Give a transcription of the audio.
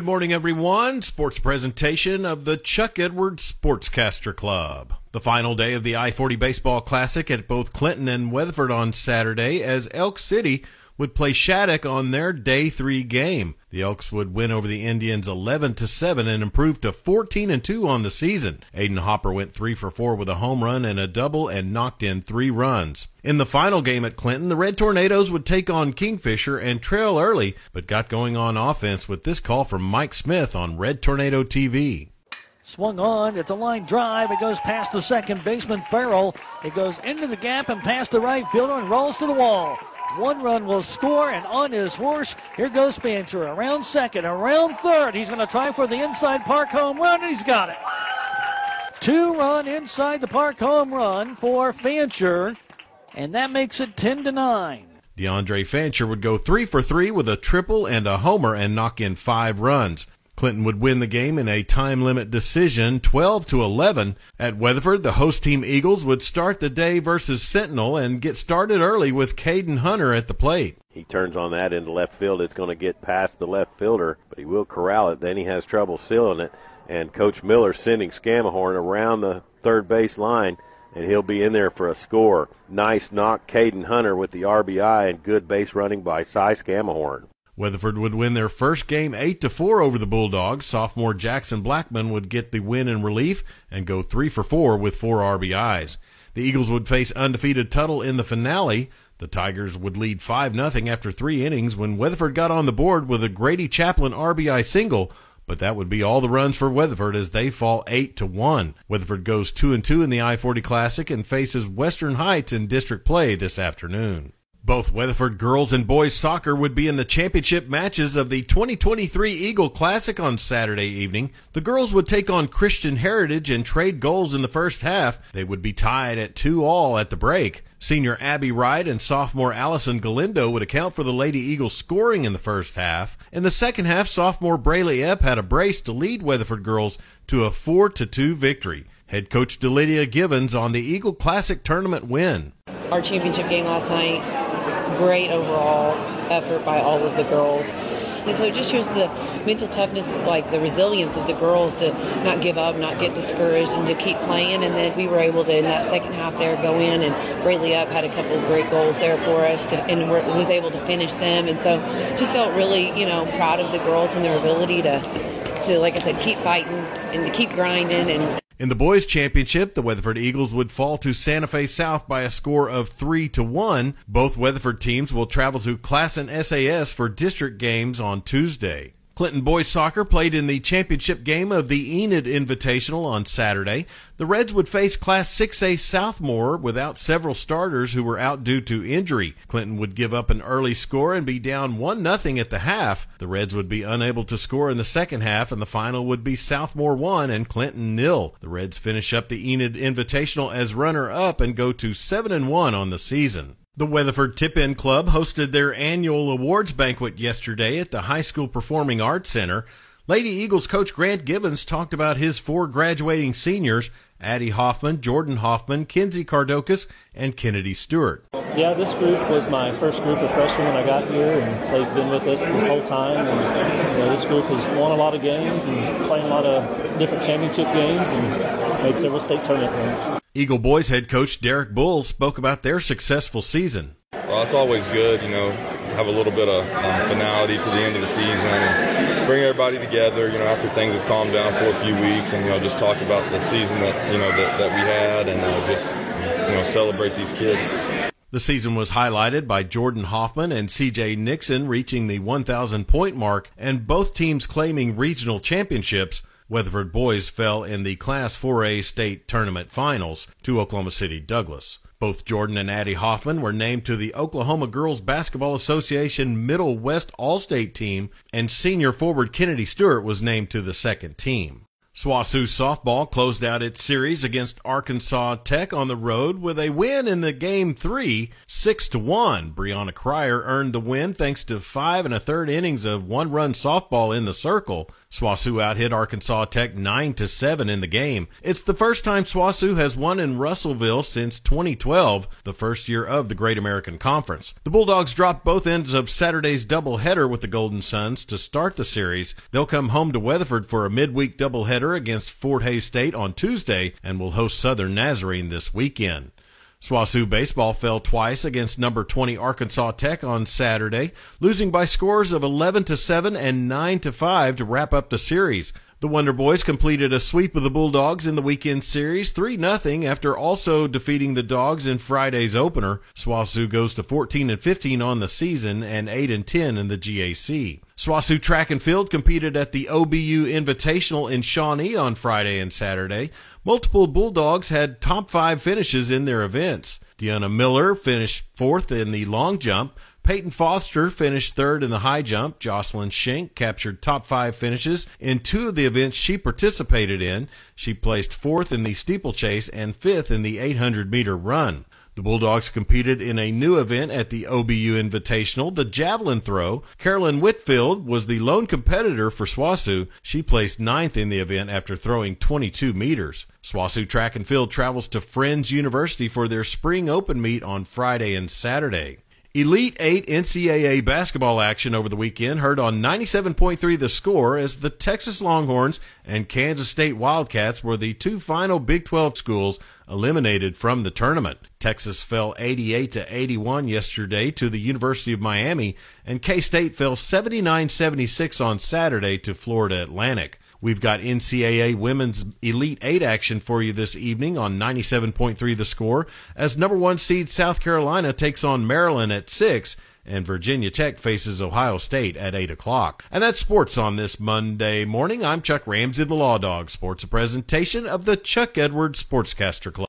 Good morning, everyone. Sports presentation of the Chuck Edwards Sportscaster Club. The final day of the I 40 Baseball Classic at both Clinton and Weatherford on Saturday as Elk City would play Shattuck on their day three game. The Elks would win over the Indians 11 to 7 and improve to 14 and 2 on the season. Aiden Hopper went 3 for 4 with a home run and a double and knocked in 3 runs. In the final game at Clinton, the Red Tornadoes would take on Kingfisher and trail early, but got going on offense with this call from Mike Smith on Red Tornado TV. Swung on. It's a line drive. It goes past the second baseman, Farrell. It goes into the gap and past the right fielder and rolls to the wall. One run will score, and on his horse, here goes Fancher. Around second, around third. He's going to try for the inside park home run, and he's got it. Two run inside the park home run for Fancher, and that makes it 10 to 9. DeAndre Fancher would go three for three with a triple and a homer and knock in five runs. Clinton would win the game in a time limit decision, 12 to 11. At Weatherford, the host team Eagles would start the day versus Sentinel and get started early with Caden Hunter at the plate. He turns on that into left field. It's going to get past the left fielder, but he will corral it. Then he has trouble sealing it, and Coach Miller sending Scamahorn around the third base line and he'll be in there for a score. Nice knock, Caden Hunter with the RBI and good base running by Cy Scamahorn. Weatherford would win their first game 8 to 4 over the Bulldogs. Sophomore Jackson Blackman would get the win in relief and go 3 for 4 with 4 RBIs. The Eagles would face undefeated Tuttle in the finale. The Tigers would lead 5 0 after 3 innings when Weatherford got on the board with a Grady Chaplin RBI single, but that would be all the runs for Weatherford as they fall 8 to 1. Weatherford goes 2 and 2 in the I-40 Classic and faces Western Heights in district play this afternoon. Both Weatherford girls and boys soccer would be in the championship matches of the 2023 Eagle Classic on Saturday evening. The girls would take on Christian Heritage and trade goals in the first half. They would be tied at 2 all at the break. Senior Abby Wright and sophomore Allison Galindo would account for the Lady Eagles scoring in the first half. In the second half, sophomore Braylee Epp had a brace to lead Weatherford girls to a 4 2 victory. Head coach Delidia Givens on the Eagle Classic tournament win. Our championship game last night great overall effort by all of the girls. And so it just shows the mental toughness, like the resilience of the girls to not give up, not get discouraged, and to keep playing. And then we were able to, in that second half there, go in and Braylee Epp had a couple of great goals there for us to, and was able to finish them. And so just felt really, you know, proud of the girls and their ability to, to like I said, keep fighting and to keep grinding and in the boys' championship, the Weatherford Eagles would fall to Santa Fe South by a score of 3 to 1. Both Weatherford teams will travel to Classen SAS for district games on Tuesday. Clinton boys soccer played in the championship game of the Enid Invitational on Saturday. The Reds would face Class 6A Southmoore without several starters who were out due to injury. Clinton would give up an early score and be down 1 0 at the half. The Reds would be unable to score in the second half, and the final would be Southmoore 1 and Clinton nil. The Reds finish up the Enid Invitational as runner up and go to 7 1 on the season. The Weatherford Tip In Club hosted their annual awards banquet yesterday at the High School Performing Arts Center. Lady Eagles coach Grant Gibbons talked about his four graduating seniors Addie Hoffman, Jordan Hoffman, Kinsey Cardokas, and Kennedy Stewart. Yeah, this group was my first group of freshmen when I got here, and they've been with us this whole time. And you know, this group has won a lot of games and playing a lot of different championship games and made several state tournament wins. Eagle Boys head coach Derek Bull spoke about their successful season. Well, it's always good, you know, have a little bit of um, finality to the end of the season and bring everybody together, you know, after things have calmed down for a few weeks and, you know, just talk about the season that, you know, that, that we had and uh, just, you know, celebrate these kids. The season was highlighted by Jordan Hoffman and CJ Nixon reaching the 1,000 point mark and both teams claiming regional championships. Weatherford boys fell in the Class 4A state tournament finals to Oklahoma City Douglas. Both Jordan and Addie Hoffman were named to the Oklahoma Girls Basketball Association Middle West All-State team, and senior forward Kennedy Stewart was named to the second team. SWOSU softball closed out its series against Arkansas Tech on the road with a win in the game three, six to one. Brianna Cryer earned the win thanks to five and a third innings of one run softball in the circle. SWOSU outhit Arkansas Tech nine to seven in the game. It's the first time SWOSU has won in Russellville since 2012, the first year of the Great American Conference. The Bulldogs dropped both ends of Saturday's doubleheader with the Golden Suns to start the series. They'll come home to Weatherford for a midweek doubleheader against Fort Hays State on Tuesday and will host Southern Nazarene this weekend. SWOSU baseball fell twice against number 20 Arkansas Tech on Saturday, losing by scores of 11 to 7 and 9 to 5 to wrap up the series. The Wonder Boys completed a sweep of the Bulldogs in the weekend series 3 0 after also defeating the Dogs in Friday's opener. SWOSU goes to 14 and 15 on the season and 8 and 10 in the GAC. SWOSU Track and Field competed at the OBU Invitational in Shawnee on Friday and Saturday. Multiple Bulldogs had top five finishes in their events. Deanna Miller finished fourth in the long jump. Peyton Foster finished third in the high jump. Jocelyn Schenk captured top five finishes in two of the events she participated in. She placed fourth in the steeplechase and fifth in the 800 meter run. The Bulldogs competed in a new event at the OBU Invitational, the javelin throw. Carolyn Whitfield was the lone competitor for SWOSU. She placed ninth in the event after throwing 22 meters. SWOSU Track and Field travels to Friends University for their spring open meet on Friday and Saturday. Elite 8 NCAA basketball action over the weekend heard on 97.3 The Score as the Texas Longhorns and Kansas State Wildcats were the two final Big 12 schools eliminated from the tournament. Texas fell 88 to 81 yesterday to the University of Miami and K-State fell 79-76 on Saturday to Florida Atlantic. We've got NCAA Women's Elite Eight action for you this evening on 97.3 The Score as number one seed South Carolina takes on Maryland at 6 and Virginia Tech faces Ohio State at 8 o'clock. And that's sports on this Monday morning. I'm Chuck Ramsey, the Law Dog. Sports a presentation of the Chuck Edwards Sportscaster Club.